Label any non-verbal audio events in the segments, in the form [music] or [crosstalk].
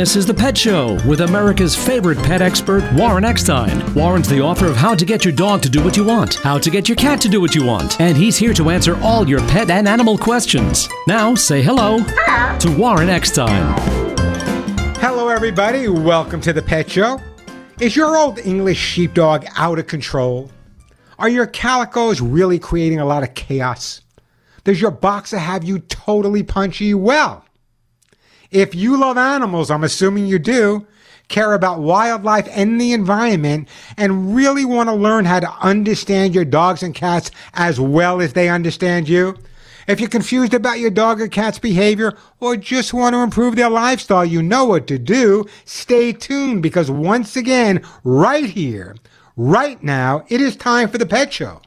This is The Pet Show with America's favorite pet expert, Warren Eckstein. Warren's the author of How to Get Your Dog to Do What You Want, How to Get Your Cat to Do What You Want, and he's here to answer all your pet and animal questions. Now, say hello, to Warren Eckstein. Hello, everybody. Welcome to The Pet Show. Is your old English sheepdog out of control? Are your calicos really creating a lot of chaos? Does your boxer have you totally punchy? Well, if you love animals, I'm assuming you do, care about wildlife and the environment, and really want to learn how to understand your dogs and cats as well as they understand you, if you're confused about your dog or cat's behavior or just want to improve their lifestyle, you know what to do. Stay tuned because once again, right here, right now, it is time for the pet show.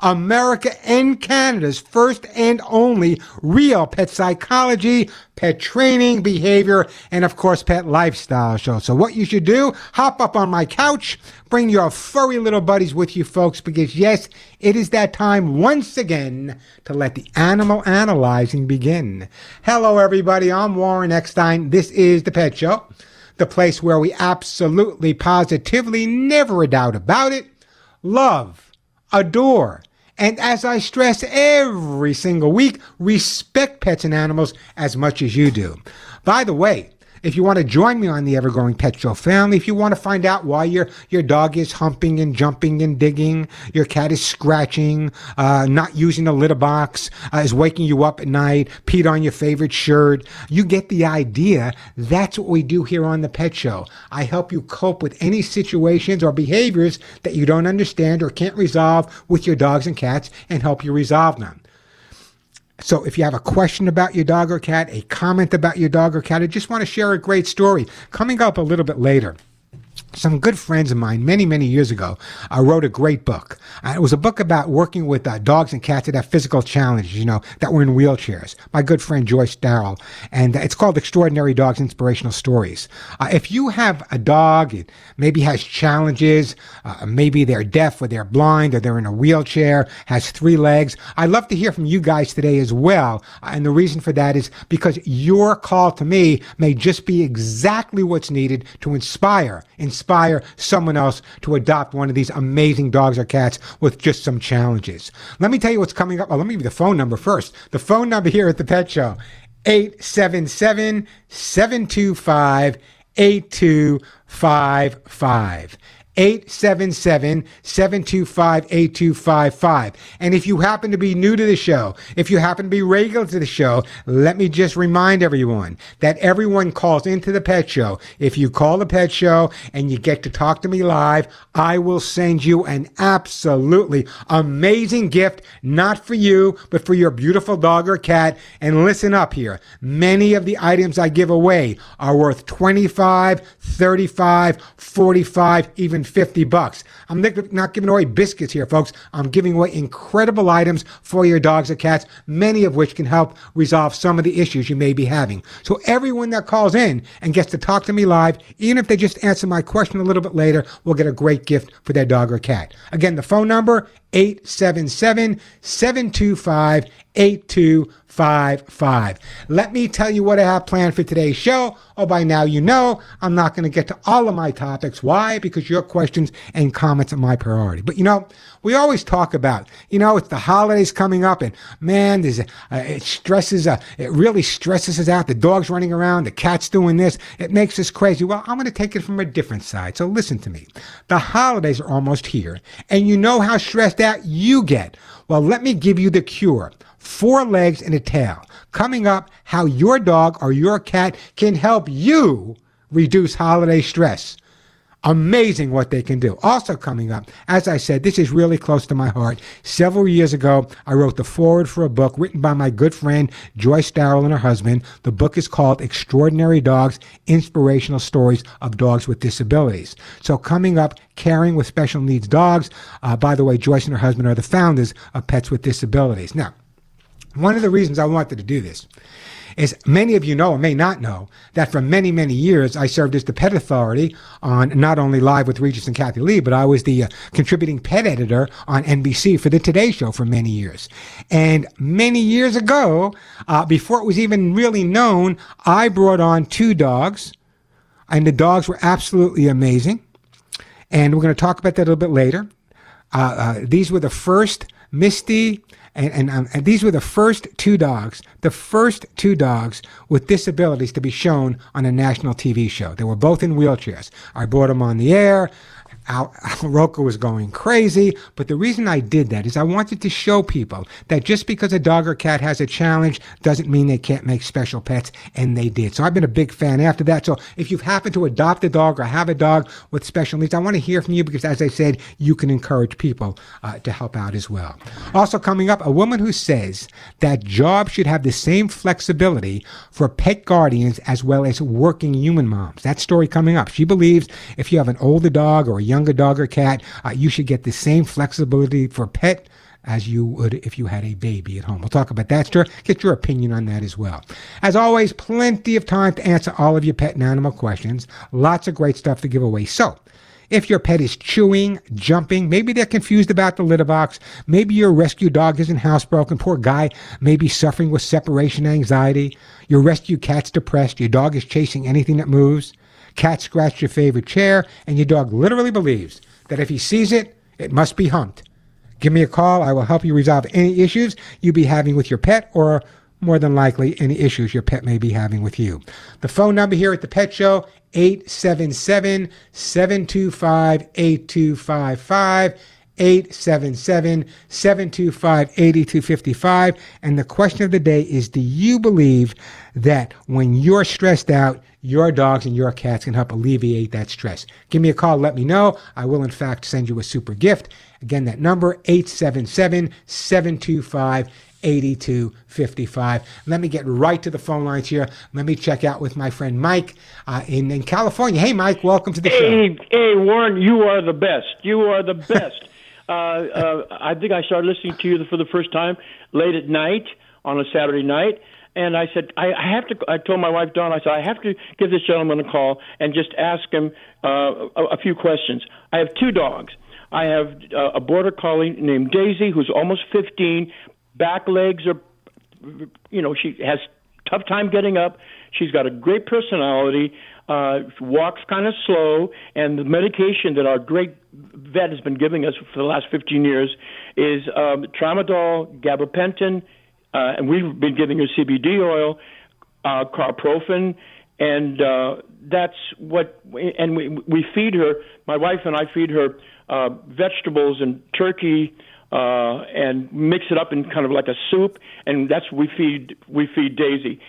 America and Canada's first and only real pet psychology, pet training, behavior, and of course, pet lifestyle show. So what you should do, hop up on my couch, bring your furry little buddies with you folks, because yes, it is that time once again to let the animal analyzing begin. Hello, everybody. I'm Warren Eckstein. This is the Pet Show, the place where we absolutely, positively, never a doubt about it, love, adore, and as I stress every single week, respect pets and animals as much as you do. By the way, if you want to join me on the Ever Growing Pet Show family, if you want to find out why your, your dog is humping and jumping and digging, your cat is scratching, uh, not using a litter box, uh, is waking you up at night, peed on your favorite shirt, you get the idea. That's what we do here on the Pet Show. I help you cope with any situations or behaviors that you don't understand or can't resolve with your dogs and cats and help you resolve them. So if you have a question about your dog or cat, a comment about your dog or cat, or just want to share a great story, coming up a little bit later some good friends of mine many, many years ago uh, wrote a great book. Uh, it was a book about working with uh, dogs and cats that have physical challenges, you know, that were in wheelchairs. My good friend Joyce Darrell. And uh, it's called Extraordinary Dogs Inspirational Stories. Uh, if you have a dog, it maybe has challenges, uh, maybe they're deaf or they're blind or they're in a wheelchair, has three legs, I'd love to hear from you guys today as well. and the reason for that is because your call to me may just be exactly what's needed to inspire, inspire inspire someone else to adopt one of these amazing dogs or cats with just some challenges. Let me tell you what's coming up. Well, let me give you the phone number first. The phone number here at the Pet Show 877 725 8255. 877 725 8255. And if you happen to be new to the show, if you happen to be regular to the show, let me just remind everyone that everyone calls into the pet show. If you call the pet show and you get to talk to me live, I will send you an absolutely amazing gift, not for you, but for your beautiful dog or cat. And listen up here. Many of the items I give away are worth 25, 35, 45, even 50 bucks. I'm not giving away biscuits here, folks. I'm giving away incredible items for your dogs or cats, many of which can help resolve some of the issues you may be having. So everyone that calls in and gets to talk to me live, even if they just answer my question a little bit later, will get a great gift for their dog or cat. Again, the phone number, 877 725 8255. Let me tell you what I have planned for today's show. Oh, by now you know I'm not going to get to all of my topics. Why? Because your questions and comments are my priority. But you know, we always talk about, you know, it's the holidays coming up and man, there's, uh, it stresses, uh, it really stresses us out. The dog's running around, the cat's doing this. It makes us crazy. Well, I'm going to take it from a different side. So listen to me. The holidays are almost here and you know how stressed out you get. Well, let me give you the cure four legs and a tail. Coming up, how your dog or your cat can help you reduce holiday stress. Amazing what they can do. Also coming up, as I said, this is really close to my heart. Several years ago, I wrote the foreword for a book written by my good friend Joyce Darrell and her husband. The book is called Extraordinary Dogs, Inspirational Stories of Dogs with Disabilities. So coming up, caring with special needs dogs. Uh, by the way, Joyce and her husband are the founders of Pets with Disabilities. Now, one of the reasons I wanted to do this is many of you know or may not know that for many, many years I served as the pet authority on not only Live with Regis and Kathie Lee, but I was the uh, contributing pet editor on NBC for the Today Show for many years. And many years ago, uh, before it was even really known, I brought on two dogs and the dogs were absolutely amazing. And we're going to talk about that a little bit later. Uh, uh, these were the first Misty and, and, um, and these were the first two dogs, the first two dogs with disabilities to be shown on a national TV show. They were both in wheelchairs. I brought them on the air. Al, [laughs] Al Roker was going crazy. But the reason I did that is I wanted to show people that just because a dog or cat has a challenge doesn't mean they can't make special pets, and they did. So I've been a big fan after that. So if you've happened to adopt a dog or have a dog with special needs, I want to hear from you because, as I said, you can encourage people uh, to help out as well. Also coming up, a woman who says that jobs should have the same flexibility for pet guardians as well as working human moms. That story coming up. She believes if you have an older dog or a young younger dog or cat, uh, you should get the same flexibility for pet as you would if you had a baby at home. We'll talk about that, sir. Get your opinion on that as well. As always, plenty of time to answer all of your pet and animal questions. Lots of great stuff to give away. So, if your pet is chewing, jumping, maybe they're confused about the litter box, maybe your rescue dog isn't housebroken, poor guy may be suffering with separation anxiety, your rescue cat's depressed, your dog is chasing anything that moves, cat scratched your favorite chair, and your dog literally believes that if he sees it, it must be humped. Give me a call. I will help you resolve any issues you be having with your pet or more than likely any issues your pet may be having with you. The phone number here at the Pet Show, 877 725 8255. 877 725 8255. And the question of the day is Do you believe that when you're stressed out, your dogs and your cats can help alleviate that stress? Give me a call, let me know. I will, in fact, send you a super gift. Again, that number 877 725 8255. Let me get right to the phone lines here. Let me check out with my friend Mike uh, in, in California. Hey, Mike, welcome to the hey, show. Hey, Warren, you are the best. You are the best. [laughs] Uh, uh, I think I started listening to you for the first time late at night on a Saturday night. And I said, I, have to. I told my wife Dawn, I said, I have to give this gentleman a call and just ask him uh, a, a few questions. I have two dogs. I have uh, a border collie named Daisy, who's almost 15. Back legs are, you know, she has tough time getting up. She's got a great personality uh, walks kind of slow, and the medication that our great vet has been giving us for the last 15 years is um, tramadol, gabapentin, uh, and we've been giving her CBD oil, uh, carprofen, and uh, that's what. And we we feed her. My wife and I feed her uh, vegetables and turkey. Uh, and mix it up in kind of like a soup, and that's we feed we feed Daisy.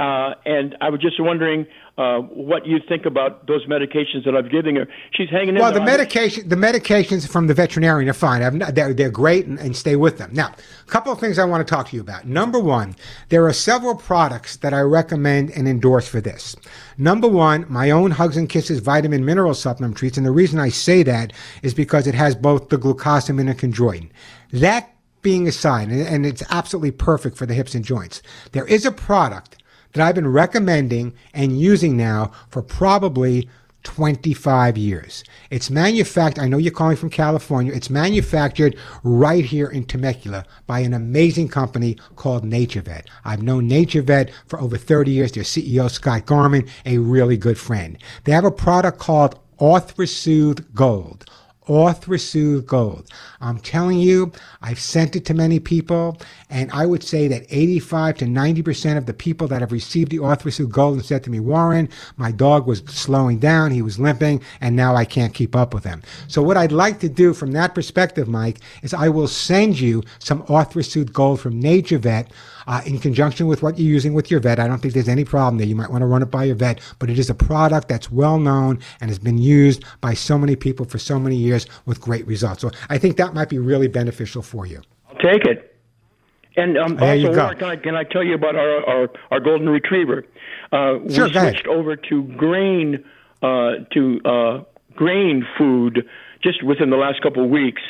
Uh, and I was just wondering uh, what you think about those medications that I'm giving her. She's hanging in. Well, the medication, the medications from the veterinarian are fine. Not, they're, they're great, and, and, stay with them. Now, a couple of things I want to talk to you about. Number one, there are several products that I recommend and endorse for this. Number one, my own Hugs and Kisses vitamin mineral supplement treats, and the reason I say that is because it has both the glucosamine and chondroitin. That being aside, and it's absolutely perfect for the hips and joints. There is a product that I've been recommending and using now for probably 25 years. It's manufactured, I know you're calling from California, it's manufactured right here in Temecula by an amazing company called NaturVet. I've known NaturVet for over 30 years. Their CEO, Scott Garmon, a really good friend. They have a product called ArthroSoothe Gold. ArthroSoothe Gold. I'm telling you, I've sent it to many people, and I would say that 85 to 90% of the people that have received the ArthroSoothe Gold and said to me, Warren, my dog was slowing down, he was limping, and now I can't keep up with him. So what I'd like to do from that perspective, Mike, is I will send you some ArthroSoothe Gold from NaturVet uh, in conjunction with what you're using with your vet. I don't think there's any problem there. You might want to run it by your vet, but it is a product that's well known and has been used by so many people for so many years with great results. So I think that might be really beneficial for you. I'll take it. And um, also, Warren, can I, can I tell you about our, our, our golden retriever? Uh, sure, we switched over to grain uh, to uh, grain food just within the last couple of weeks,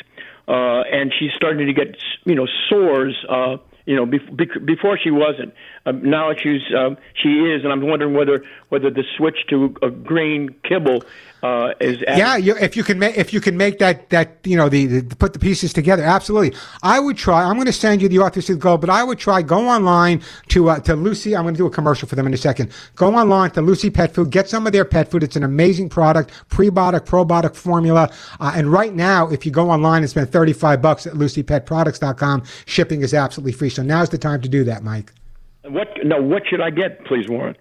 uh, and she's starting to get you know sores uh, You know, bef- before she wasn't. Um, now she's um, she is, and I'm wondering whether whether the switch to a green kibble uh, is. Yeah, you, if you can make if you can make that that you know the, the put the pieces together, absolutely. I would try. I'm going to send you the ArthroSoothe Gold, but I would try go online to uh, to Lucy. I'm going to do a commercial for them in a second. Go online to Lucy Pet Food, get some of their pet food. It's an amazing product, prebiotic, probiotic formula. Uh, and right now, if you go online and spend 35 bucks at LucyPetProducts.com, shipping is absolutely free. So now's the time to do that, Mike. What no? What should I get, please, Warren?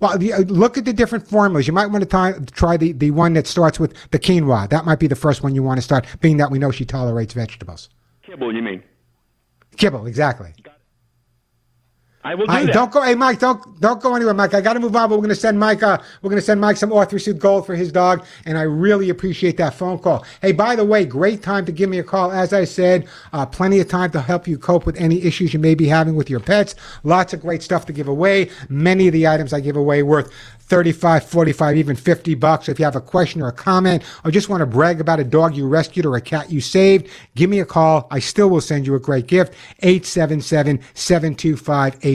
Well, uh, look at the different formulas. You might want to try, try the, the one that starts with the quinoa. That might be the first one you want to start, being that we know she tolerates vegetables. Kibble, you mean? Kibble, exactly. I will do I, that. Don't go, hey Mike. Don't don't go anywhere, Mike. I got to move on, but we're going to send Mike. Uh, we're going to send Mike some ArthroSoothe Gold for his dog, and I really appreciate that phone call. Hey, by the way, great time to give me a call. As I said, uh, plenty of time to help you cope with any issues you may be having with your pets. Lots of great stuff to give away. Many of the items I give away worth 35, 45, even 50 bucks. If you have a question or a comment or just want to brag about a dog you rescued or a cat you saved, give me a call. I still will send you a great gift.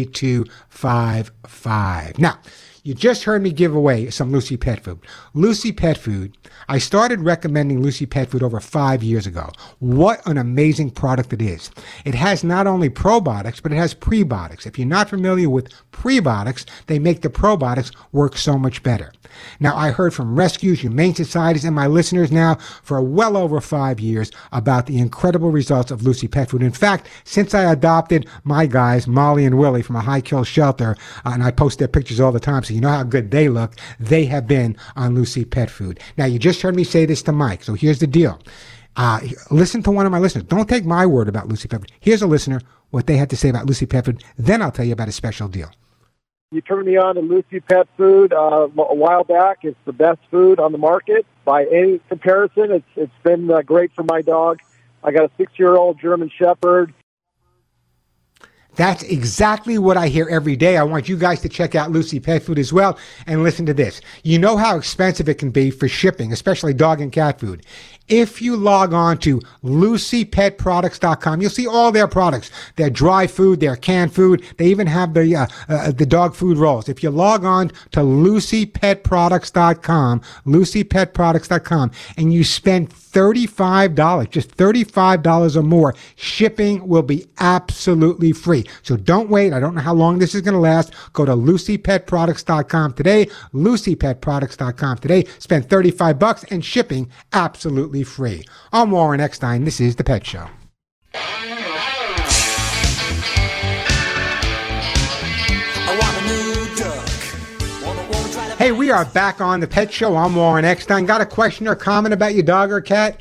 877-725-8255. Now, you just heard me give away some Lucy Pet Food. Lucy Pet Food, I started recommending Lucy Pet Food over five years ago. What an amazing product it is. It has not only probiotics, but it has prebiotics. If you're not familiar with prebiotics, they make the probiotics work so much better. Now, I heard from rescues, humane societies, and my listeners now for well over five years about the incredible results of Lucy Pet Food. In fact, since I adopted my guys, Molly and Willie, from a high kill shelter, uh, and I post their pictures all the time, so you know how good they look, they have been on Lucy Pet Food. Now, you just heard me say this to Mike, so here's the deal. Uh, listen to one of my listeners. Don't take my word about Lucy Pet Food. Here's a listener, what they had to say about Lucy Pet Food. Then I'll tell you about a special deal. You turned me on to Lucy Pet Food uh, a while back. It's the best food on the market by any comparison. It's it's been uh, great for my dog. I got a six-year-old German Shepherd. That's exactly what I hear every day. I want you guys to check out Lucy Pet Food as well and listen to this. You know how expensive it can be for shipping, especially dog and cat food. If you log on to LucyPetProducts.com, you'll see all their products, their dry food, their canned food. They even have the uh, uh, the dog food rolls. If you log on to LucyPetProducts.com, LucyPetProducts.com, and you spend $35, just $35 or more, shipping will be absolutely free. So don't wait. I don't know how long this is going to last. Go to LucyPetProducts.com today, LucyPetProducts.com today. Spend 35 bucks and shipping absolutely free. I'm Warren Eckstein. This is The Pet Show. Hey, we are back on The Pet Show. I'm Warren Eckstein. Got a question or comment about your dog or cat?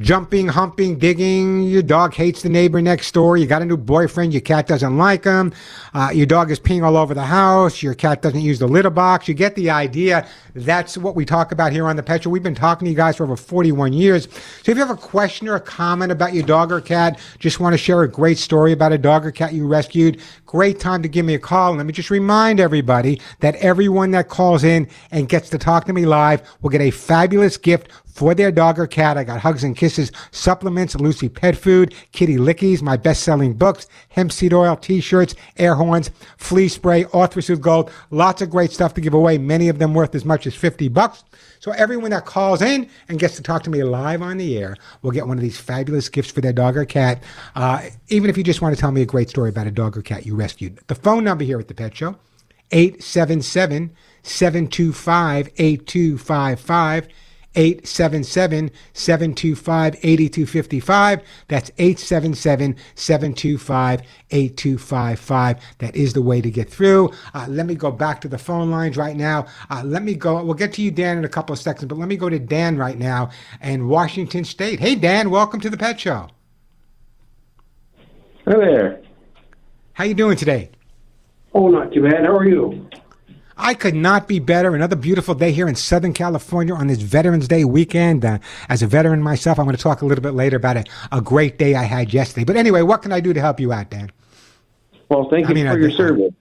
jumping, humping, digging. Your dog hates the neighbor next door. You got a new boyfriend. Your cat doesn't like him. Uh, your dog is peeing all over the house. Your cat doesn't use the litter box. You get the idea. That's what we talk about here on the Pet Show. We've been talking to you guys for over 41 years. So if you have a question or a comment about your dog or cat, just want to share a great story about a dog or cat you rescued, great time to give me a call. let me just remind everybody that everyone that calls in and gets to talk to me live will get a fabulous gift for their dog or cat. I got Hugs and Kisses supplements, Lucy Pet Food, Kitty Lickies, my best selling books, hemp seed oil, t shirts, air horns, flea spray, ArthroSoothe Gold. Lots of great stuff to give away, many of them worth as much as 50 bucks. So everyone that calls in and gets to talk to me live on the air will get one of these fabulous gifts for their dog or cat. Uh, even if you just want to tell me a great story about a dog or cat you rescued. The phone number here at the Pet Show, 877 725 8255. 877 725 8255. That's 877 725 8255. That is the way to get through. Uh, let me go back to the phone lines right now. Uh, let me go. We'll get to you, Dan, in a couple of seconds, but let me go to Dan right now in Washington State. Hey, Dan, welcome to the Pet Show. Hi there. How you doing today? Oh, not too bad. How are you? I could not be better. Another beautiful day here in Southern California on this Veterans Day weekend. Uh, as a veteran myself, I'm going to talk a little bit later about a, a great day I had yesterday. But anyway, what can I do to help you out, Dan? Well, thank you I mean, for I, your service.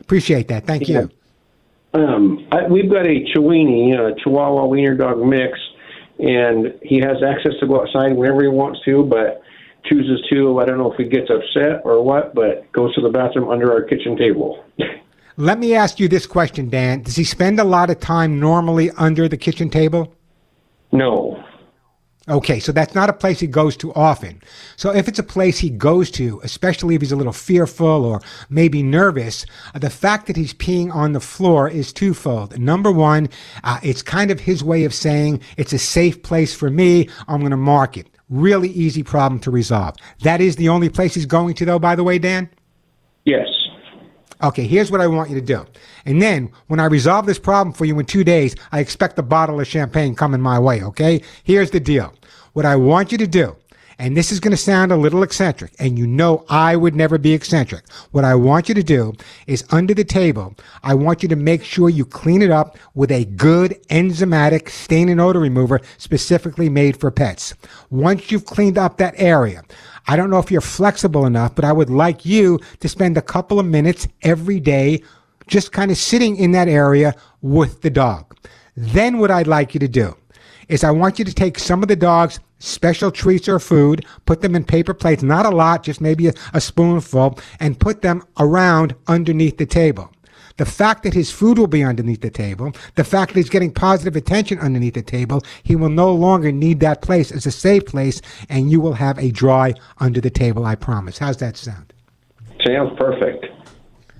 Appreciate that. Thank yeah. you. Um, I, we've got a Chiweenie, a Chihuahua Wiener Dog mix, and he has access to go outside whenever he wants to, but chooses to. I don't know if he gets upset or what, but goes to the bathroom under our kitchen table. [laughs] Let me ask you this question, Dan. Does he spend a lot of time normally under the kitchen table? no. Okay, so that's not a place he goes to often. So if it's a place he goes to, especially if he's a little fearful or maybe nervous, uh, the fact that he's peeing on the floor is twofold. Number one, uh, it's kind of his way of saying it's a safe place for me. I'm going to mark it. Really easy problem to resolve. That is the only place he's going to, though, by the way, Dan? Yes. Okay, here's what I want you to do. And then when I resolve this problem for you in two days, I expect a bottle of champagne coming my way, okay? Here's the deal. What I want you to do, and this is going to sound a little eccentric, and you know I would never be eccentric. What I want you to do is under the table, I want you to make sure you clean it up with a good enzymatic stain and odor remover specifically made for pets. Once you've cleaned up that area, I don't know if you're flexible enough, but I would like you to spend a couple of minutes every day just kind of sitting in that area with the dog. Then what I'd like you to do is I want you to take some of the dog's special treats or food, put them in paper plates, not a lot, just maybe a, a spoonful, and put them around underneath the table. The fact that his food will be underneath the table, the fact that he's getting positive attention underneath the table, he will no longer need that place as a safe place, and you will have a dry under the table, I promise. How's that sound? Sounds perfect.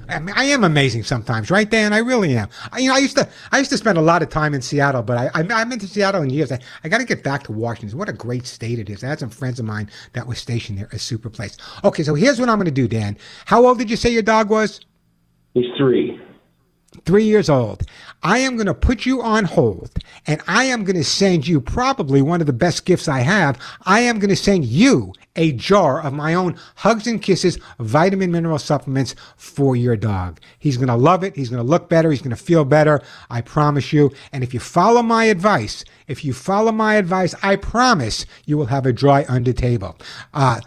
I, mean, I am amazing sometimes, right, Dan? I really am. I, you know, I used to I used to spend a lot of time in Seattle, but I, I I've been to Seattle in years. I, I got to get back to Washington. What a great state it is. I had some friends of mine that were stationed there. A super place. Okay, so here's what I'm going to do, Dan. How old did you say your dog was? He's three. three years old. I am going to put you on hold and I am going to send you probably one of the best gifts I have. I am going to send you a jar of my own Hugs and Kisses vitamin mineral supplements for your dog. He's going to love it. He's going to look better. He's going to feel better. I promise you. And if you follow my advice, if you follow my advice, I promise you will have a dry under table. Uh,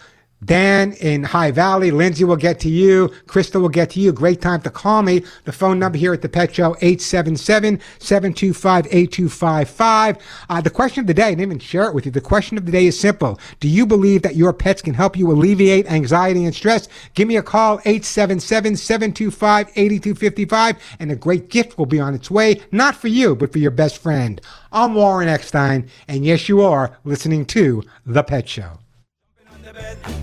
Dan in High Valley. Lindsay will get to you. Crystal will get to you. Great time to call me. The phone number here at the Pet Show, 877-725-8255. Uh, the question of the day, I didn't even share it with you. The question of the day is simple. Do you believe that your pets can help you alleviate anxiety and stress? Give me a call, 877-725-8255, and a great gift will be on its way. Not for you, but for your best friend. I'm Warren Eckstein, and yes, you are listening to The Pet Show.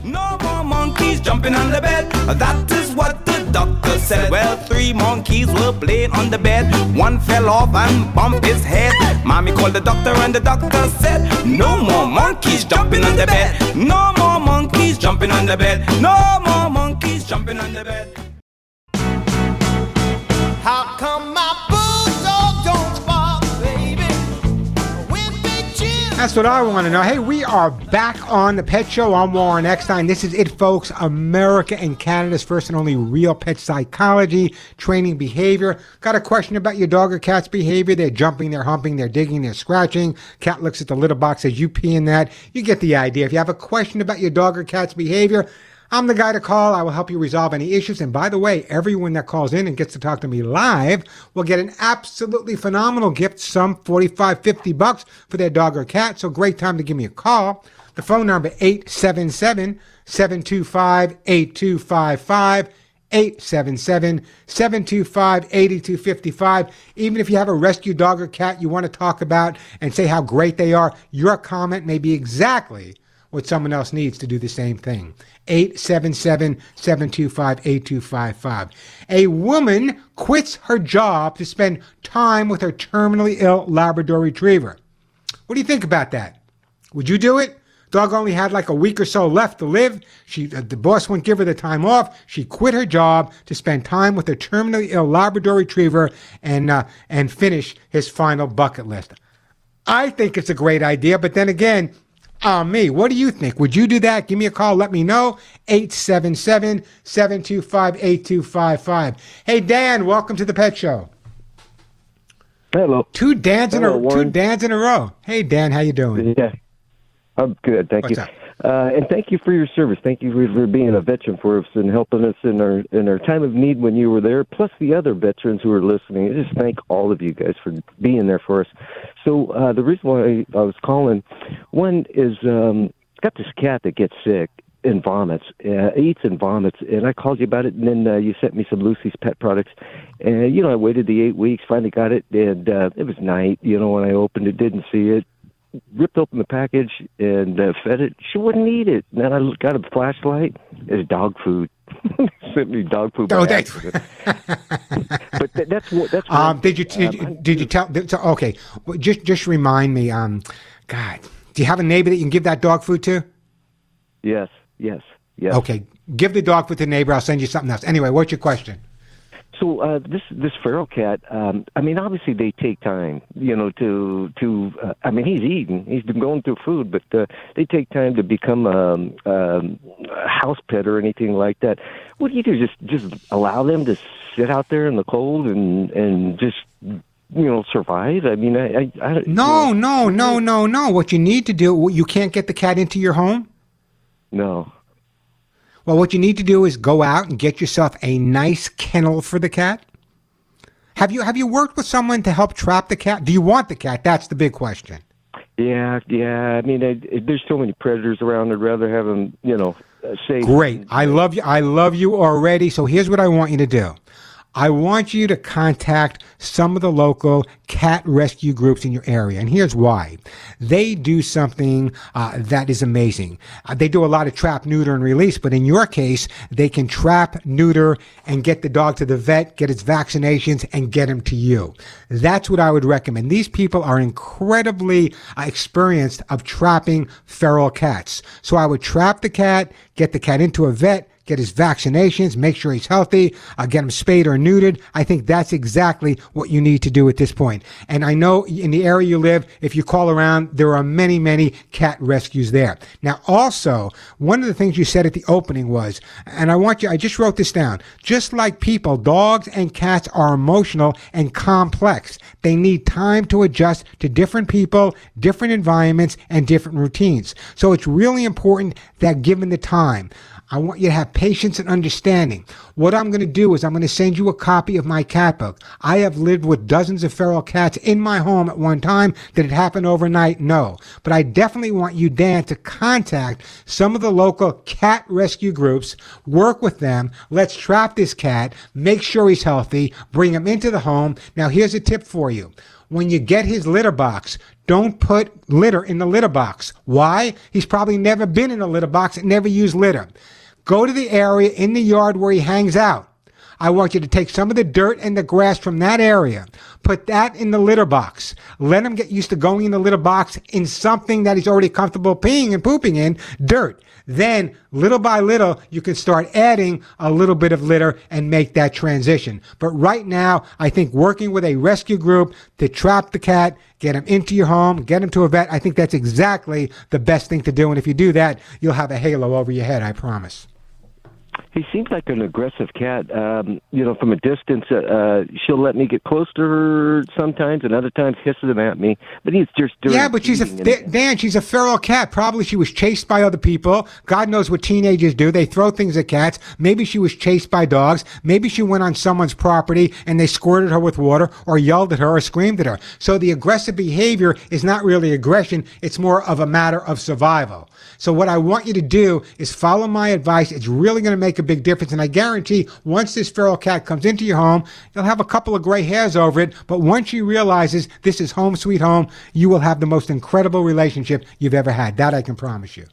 No more monkeys jumping on the bed. That is what the doctor said. Well, three monkeys were playing on the bed. One fell off and bumped his head. Mommy called the doctor and the doctor said, No more monkeys jumping on the bed. No more monkeys jumping on the bed. No more monkeys jumping on the bed. How come my bulldog That's what I want to know. Hey, we are back on the Pet Show. I'm Warren Eckstein. This is it, folks. America and Canada's first and only real pet psychology training behavior. Got a question about your dog or cat's behavior? They're jumping, they're humping, they're digging, they're scratching. Cat looks at the litter box, says you pee in that. You get the idea. If you have a question about your dog or cat's behavior, I'm the guy to call. I will help you resolve any issues. And by the way, everyone that calls in and gets to talk to me live will get an absolutely phenomenal gift, some 45, 50 bucks for their dog or cat. So great time to give me a call. The phone number 877-725-8255. 877-725-8255. Even if you have a rescue dog or cat you want to talk about and say how great they are, your comment may be exactly what someone else needs to do the same thing. 877-725-8255. A woman quits her job to spend time with her terminally ill Labrador retriever. What do you think about that? Would you do it? Dog only had like a week or so left to live. She, uh, the boss wouldn't give her the time off. She quit her job to spend time with her terminally ill Labrador Retriever and uh, and finish his final bucket list. I think it's a great idea, but then again, on me. What do you think? Would you do that? Give me a call. Let me know. 877 725 8255. Hey, Dan, welcome to the Pet Show. Hello. Two Dans in Hello, a two Dans in a row. Hey, Dan, how you doing? Yeah, I'm good. Thank What's you. up? Uh, and thank you for your service. Thank you for, being a veteran for us and helping us in our in our time of need when you were there. Plus the other veterans who are listening. I just thank all of you guys for being there for us. So uh, the reason why I was calling, one is um, got this cat that gets sick, and vomits, uh, eats and vomits. And I called you about it, and then uh, you sent me some Lucy's pet products. And you know, I waited the eight weeks, finally got it, and uh, it was night. You know, when I opened it, didn't see it. Ripped open the package and uh, fed it. She wouldn't eat it. And then I got a flashlight. It's dog food. [laughs] sent me dog food. Oh, accident. [laughs] but that, that's what that's. Um, what- did you did, you- um, did you tell? did- okay, well, just just remind me. Um, God, do you have a neighbor that you can give that dog food to? Yes, yes, yes. Okay, give the dog food to the neighbor. I'll send you something else. Anyway, what's your question? So uh, this this feral cat, um, I mean, obviously they take time, you know, to to. Uh, I mean, he's eating, he's been going through food, but uh, they take time to become um, um, a house pet or anything like that. What do you do? Just just allow them to sit out there in the cold and and just you know survive? I mean, I, I, I No, no, no, no, no. What you need to do, you can't get the cat into your home. no. Well, what you need to do is go out and get yourself a nice kennel for the cat. Have you have you worked with someone to help trap the cat? Do you want the cat? That's the big question. Yeah, yeah. I mean, I, there's so many predators around. I'd rather have them, you know, uh, safe. Great. I love you. I love you already. So here's what I want you to do. I want you to contact some of the local cat rescue groups in your area. And here's why. They do something uh, that is amazing. Uh, they do a lot of trap, neuter, and release, but in your case, they can trap, neuter, and get the dog to the vet, get its vaccinations, and get him to you. That's what I would recommend. These people are incredibly uh, experienced of trapping feral cats. So I would trap the cat, get the cat into a vet, get his vaccinations, make sure he's healthy, uh, get him spayed or neutered. I think that's exactly what you need to do at this point. And I know in the area you live, if you call around, there are many, many cat rescues there. Now, also, one of the things you said at the opening was, and I want you, I just wrote this down, just like people, dogs and cats are emotional and complex. They need time to adjust to different people, different environments, and different routines. So it's really important that given the time, I want you to have patience and understanding. What I'm going to do is I'm going to send you a copy of my cat book. I have lived with dozens of feral cats in my home at one time. Did it happen overnight? No. But I definitely want you, Dan, to contact some of the local cat rescue groups, work with them. Let's trap this cat, make sure he's healthy, bring him into the home. Now, here's a tip for you when you get his litter box, don't put litter in the litter box. Why? He's probably never been in a litter box and never used litter. Go to the area in the yard where he hangs out. I want you to take some of the dirt and the grass from that area, put that in the litter box. Let him get used to going in the litter box in something that he's already comfortable peeing and pooping in, dirt. Then, little by little, you can start adding a little bit of litter and make that transition. But right now, I think working with a rescue group to trap the cat, get him into your home, get him to a vet, I think that's exactly the best thing to do. And if you do that, you'll have a halo over your head, I promise. He seems like an aggressive cat. Um, you know, from a distance, uh, uh, she'll let me get close to her sometimes, and other times hisses them at me. But he's just doing. Yeah, but she's a feeding Dan. She's a feral cat. Probably she was chased by other people. God knows what teenagers do. They throw things at cats. Maybe she was chased by dogs. Maybe she went on someone's property and they squirted her with water, or yelled at her, or screamed at her. So the aggressive behavior is not really aggression. It's more of a matter of survival. So what I want you to do is follow my advice. It's really going to make a big difference. And I guarantee once this feral cat comes into your home, you'll have a couple of gray hairs over it. But once she realizes this is home sweet home, you will have the most incredible relationship you've ever had. That I can promise you.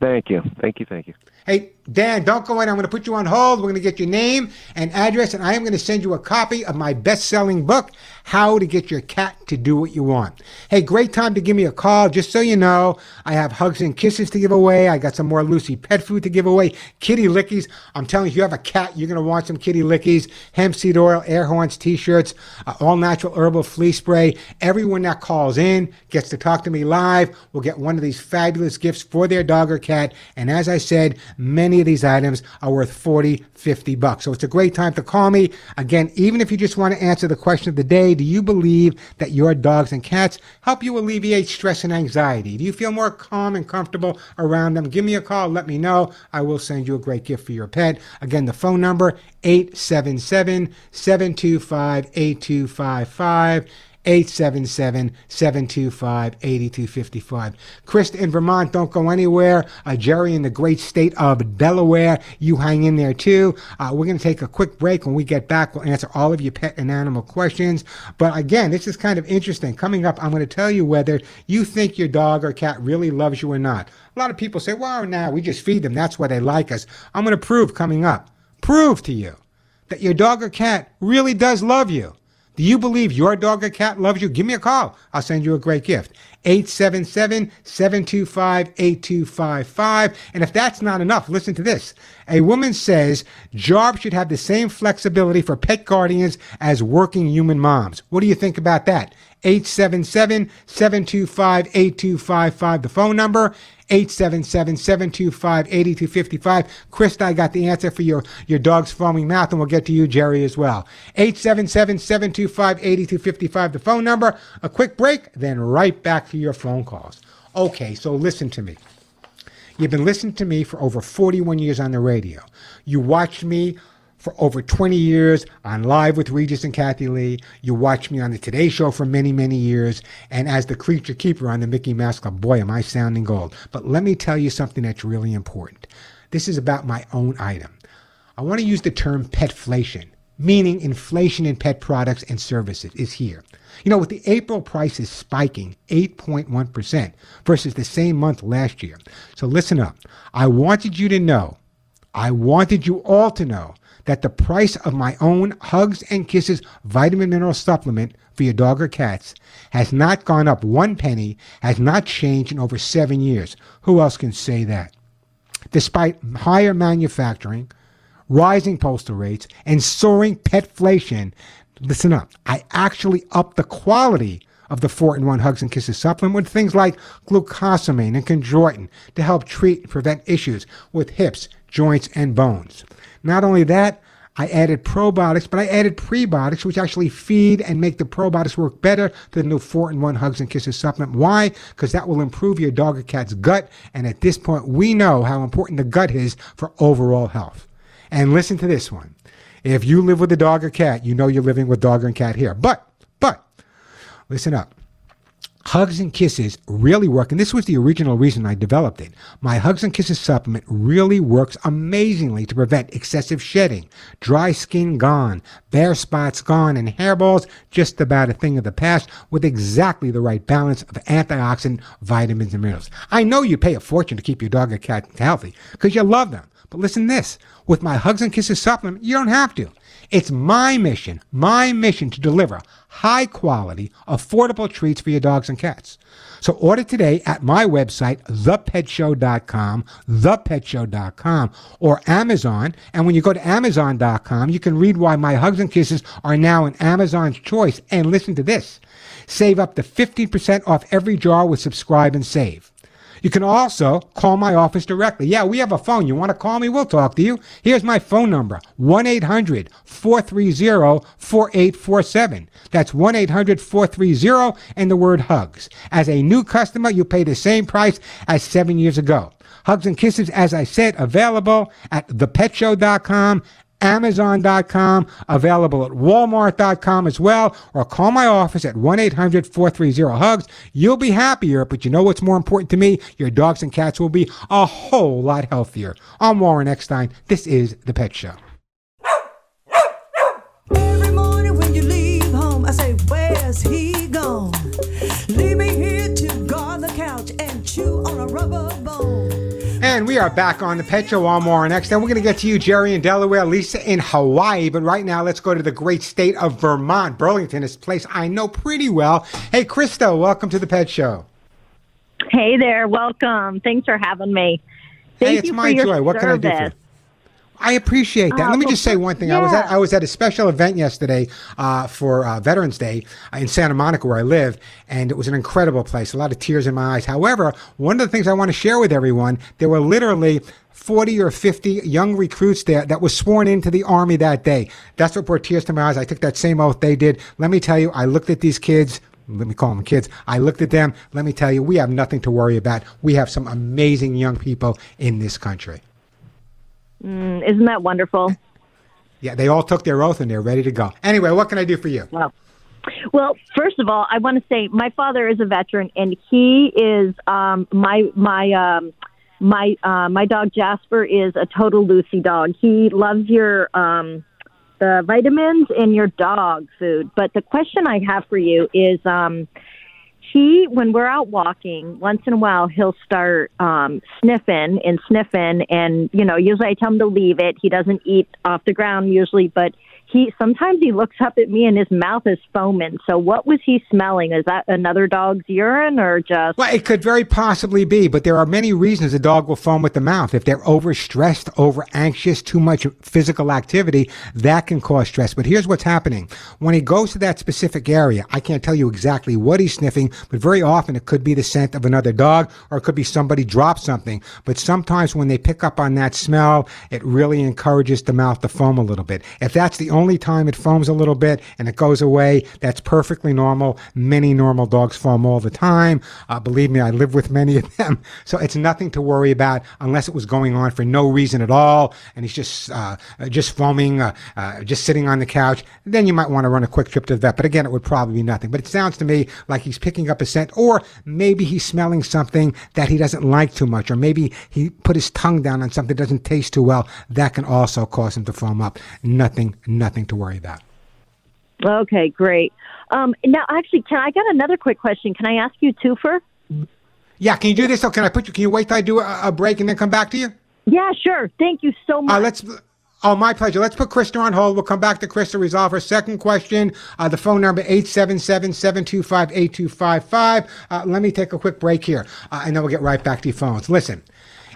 Thank you, thank you, thank you. Hey, Dan, don't go in. I'm going to put you on hold. We're going to get your name and address, and I am going to send you a copy of my best selling book, How to Get Your Cat to Do What You Want. Hey, great time to give me a call. Just so you know, I have hugs and kisses to give away. I got some more Lucy pet food to give away. Kitty lickies. I'm telling you, if you have a cat, you're going to want some kitty lickies, hemp seed oil, air horns, t shirts, uh, all natural herbal flea spray. Everyone that calls in gets to talk to me live. will get one of these fabulous gifts for their dog or cat. And as I said, many of these items are worth 40, 50 bucks. So it's a great time to call me. Again, even if you just want to answer the question of the day, do you believe that your dogs and cats help you alleviate stress and anxiety? Do you feel more calm and comfortable around them? Give me a call. Let me know. I will send you a great gift for your pet. Again, the phone number 877 725 8255. 877 725 8255. Krista in Vermont, don't go anywhere. Uh, Jerry in the great state of Delaware, you hang in there too. Uh, we're going to take a quick break. When we get back, we'll answer all of your pet and animal questions. But again, this is kind of interesting. Coming up, I'm going to tell you whether you think your dog or cat really loves you or not. A lot of people say, well, now we just feed them. That's why they like us. I'm going to prove coming up, prove to you that your dog or cat really does love you. Do you believe your dog or cat loves you? Give me a call. I'll send you a great gift. 877 725 8255. And if that's not enough, listen to this. A woman says jobs should have the same flexibility for pet guardians as working human moms. What do you think about that? 877 725 8255, the phone number. 877-725-8255. Krista, I got the answer for your, your dog's foaming mouth, and we'll get to you, Jerry, as well. 877-725-8255, the phone number. A quick break, then right back to your phone calls. Okay, so listen to me. You've been listening to me for over 41 years on the radio. You watched me for over 20 years on Live with Regis and Kathie Lee. You watched me on the Today Show for many, many years. And as the creature keeper on the Mickey Mouse Club, boy, am I sounding gold. But let me tell you something that's really important. This is about my own item. I want to use the term petflation, meaning inflation in pet products and services is here. You know, with the April prices spiking 8.1% versus the same month last year. So listen up. I wanted you to know, I wanted you all to know that the price of my own Hugs and Kisses vitamin mineral supplement for your dog or cats has not gone up one penny, has not changed in over seven years. Who else can say that? Despite higher manufacturing, rising postal rates, and soaring petflation, listen up, I actually upped the quality of the 4 in 1 Hugs and Kisses supplement with things like glucosamine and chondroitin to help treat and prevent issues with hips, joints, and bones. Not only that, I added probiotics, but I added prebiotics, which actually feed and make the probiotics work better than the 4 in 1 Hugs and Kisses supplement. Why? Because that will improve your dog or cat's gut. And at this point, we know how important the gut is for overall health. And listen to this one. If you live with a dog or cat, you know you're living with dog and cat here. But, but, listen up. Hugs and Kisses really work, and this was the original reason I developed it. My Hugs and Kisses supplement really works amazingly to prevent excessive shedding, dry skin gone, bare spots gone, and hairballs just about a thing of the past with exactly the right balance of antioxidant, vitamins, and minerals. I know you pay a fortune to keep your dog or cat healthy because you love them. But listen this, with my Hugs and Kisses supplement, you don't have to. It's my mission, my mission to deliver high quality, affordable treats for your dogs and cats. So order today at my website, thepetshow.com, thepetshow.com, or Amazon. And when you go to amazon.com, you can read why my hugs and kisses are now an Amazon's choice. And listen to this. Save up to 15% off every jar with subscribe and save. You can also call my office directly. Yeah, we have a phone. You want to call me? We'll talk to you. Here's my phone number 1 800 430 4847. That's 1 800 430 and the word hugs. As a new customer, you pay the same price as seven years ago. Hugs and Kisses, as I said, available at thepetshow.com Amazon.com, available at Walmart.com as well, or call my office at 1 800 430 HUGS. You'll be happier, but you know what's more important to me? Your dogs and cats will be a whole lot healthier. I'm Warren Eckstein. This is The Pet Show. And we are back on the Pet Show next. And we're going to get to you, Jerry in Delaware, Lisa in Hawaii. But right now, let's go to the great state of Vermont. Burlington is a place I know pretty well. Hey, Krista, welcome to the Pet Show. Hey there, welcome. Thanks for having me. Thank hey, it's you my for your joy. What can I do for you? I appreciate that. Uh, Let me well, just say one thing. I was at. I was at a special event yesterday uh, for uh, Veterans Day uh, in Santa Monica, where I live, and it was an incredible place. A lot of tears in my eyes. However, one of the things I want to share with everyone, there were literally. 40 or 50 young recruits there that was sworn into the army that day. That's what brought tears to my eyes. I took that same oath they did. Let me tell you, I looked at these kids. Let me call them kids. I looked at them. Let me tell you, we have nothing to worry about. We have some amazing young people in this country. Mm, isn't that wonderful? Yeah, they all took their oath and they're ready to go. Anyway, what can I do for you? Well, Well, first of all, I want to say my father is a veteran, and he is um, my my um, my uh, my dog Jasper is a total Lucy dog. He loves your um, the vitamins in your dog food. But the question I have for you is, um, he when we're out walking, once in a while he'll start um, sniffing and sniffing, and you know usually I tell him to leave it. He doesn't eat off the ground usually, but he sometimes he looks up at me and his mouth is foaming. So what was he smelling? Is that another dog's urine or just? Well, it could very possibly be, but there are many reasons a dog will foam with the mouth. If they're overstressed, over anxious, too much physical activity, that can cause stress. But here's what's happening. When he goes to that specific area, I can't tell you exactly what he's sniffing, but very often it could be the scent of another dog or it could be somebody dropped something. But sometimes when they pick up on that smell, it really encourages the mouth to foam a little bit. If that's the only time it foams a little bit and it goes away, that's perfectly normal. Many normal dogs foam all the time. Uh, believe me, I live with many of them. [laughs] So it's nothing to worry about unless it was going on for no reason at all and he's just, uh, just foaming, uh, uh, just sitting on the couch. Then you might want to run a quick trip to the vet. But again, it would probably be nothing. But it sounds to me like he's picking up a scent or maybe he's smelling something that he doesn't like too much or maybe he put his tongue down on something that doesn't taste too well. That can also cause him to foam up. Nothing, nothing to worry about. Okay, great. Um, now, actually, can I got another quick question? Can I ask you twofer? Yeah, can you do this? So can I put you? Can you wait till I do a, a break and then come back to you? Yeah, sure. Thank you so much. Uh, let's. Oh, my pleasure. Let's put Krista on hold. We'll come back to Krista, resolve her second question. Uh, the phone number, 877-725-8255. Uh, let me take a quick break here, uh, and then we'll get right back to your phones. Listen,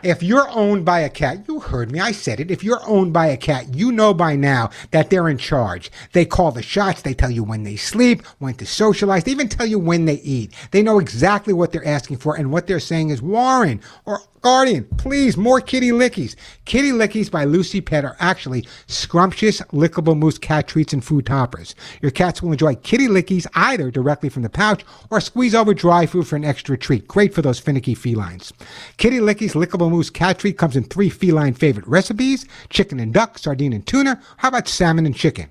if you're owned by a cat, you heard me, I said it. If you're owned by a cat, you know by now that they're in charge. They call the shots. They tell you when they sleep, when to socialize. They even tell you when they eat. They know exactly what they're asking for, and what they're saying is, Warren or Guardian, please, more kitty lickies. Kitty lickies by Lucy Pet are actually scrumptious, lickable mousse cat treats and food toppers. Your cats will enjoy kitty lickies either directly from the pouch or squeeze over dry food for an extra treat. Great for those finicky felines. Kitty lickies lickable mousse cat treat comes in three feline favorite recipes chicken and duck, sardine and tuna. How about salmon and chicken?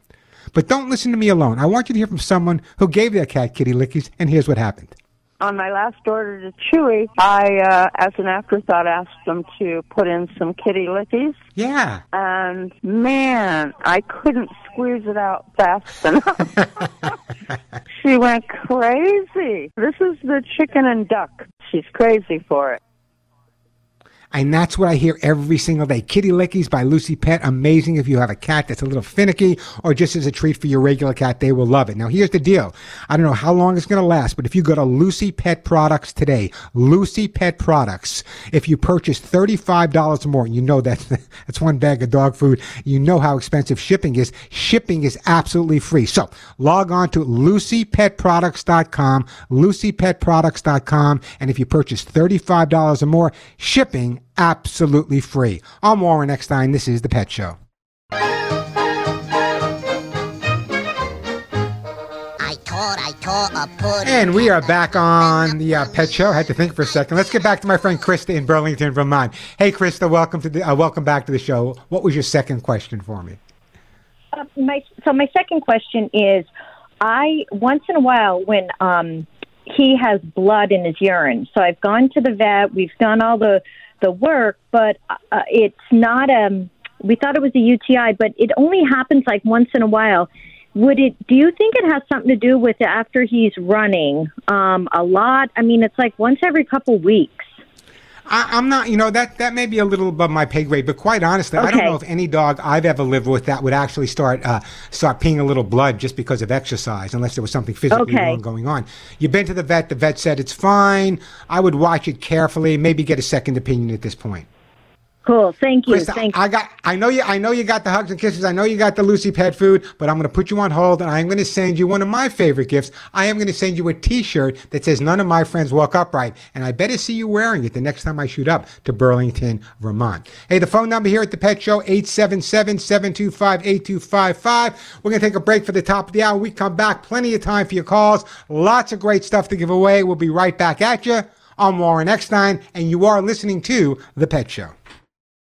But don't listen to me alone. I want you to hear from someone who gave their cat kitty lickies, and here's what happened. On my last order to Chewy, I, uh, as an afterthought, asked them to put in some kitty lickies. Yeah. And man, I couldn't squeeze it out fast [laughs] enough. she went crazy. This is the chicken and duck. She's crazy for it. And that's what I hear every single day. Kitty Lickies by Lucy Pet. Amazing if you have a cat that's a little finicky or just as a treat for your regular cat, they will love it. Now, here's the deal. I don't know how long it's going to last, but if you go to Lucy Pet Products today, Lucy Pet Products, if you purchase $35 or more, you know that's, [laughs] that's one bag of dog food. You know how expensive shipping is. Shipping is absolutely free. So log on to lucypetproducts.com, lucypetproducts.com. And if you purchase $35 or more, shipping absolutely free. I'm Warren Eckstein. This is The Pet Show. I taught, I taught a pudding. And we are back on the uh, Pet Show. I had to think for a second. Let's get back to my friend Krista in Burlington, Vermont. Hey, Krista, welcome to the uh, welcome back to the show. What was your second question for me? Uh, my so my second question is, I once in a while when um, he has blood in his urine, so I've gone to the vet. We've done all the the work, but uh, it's not um. We thought it was a UTI, but it only happens like once in a while. Would it? Do you think it has something to do with after he's running um, a lot? I mean, it's like once every couple weeks. I, I'm not, you know, that, that may be a little above my pay grade, but quite honestly, I don't know if any dog I've ever lived with that would actually start uh, start peeing a little blood just because of exercise, unless there was something physically Okay. wrong going on. You've been to the vet, the vet said it's fine. I would watch it carefully, maybe get a second opinion at this point. Cool. Thank you. Krista, Thank I got. I know you. I know you got the hugs and kisses. I know you got the Lucy pet food. But I'm going to put you on hold, and I'm going to send you one of my favorite gifts. I am going to send you a T-shirt that says "None of my friends walk upright," and I better see you wearing it the next time I shoot up to Burlington, Vermont. Hey, the phone number here at the Pet Show 877-725-8255. We're going to take a break for the top of the hour. We come back. Plenty of time for your calls. Lots of great stuff to give away. We'll be right back at you. I'm Warren Eckstein, and you are listening to the Pet Show.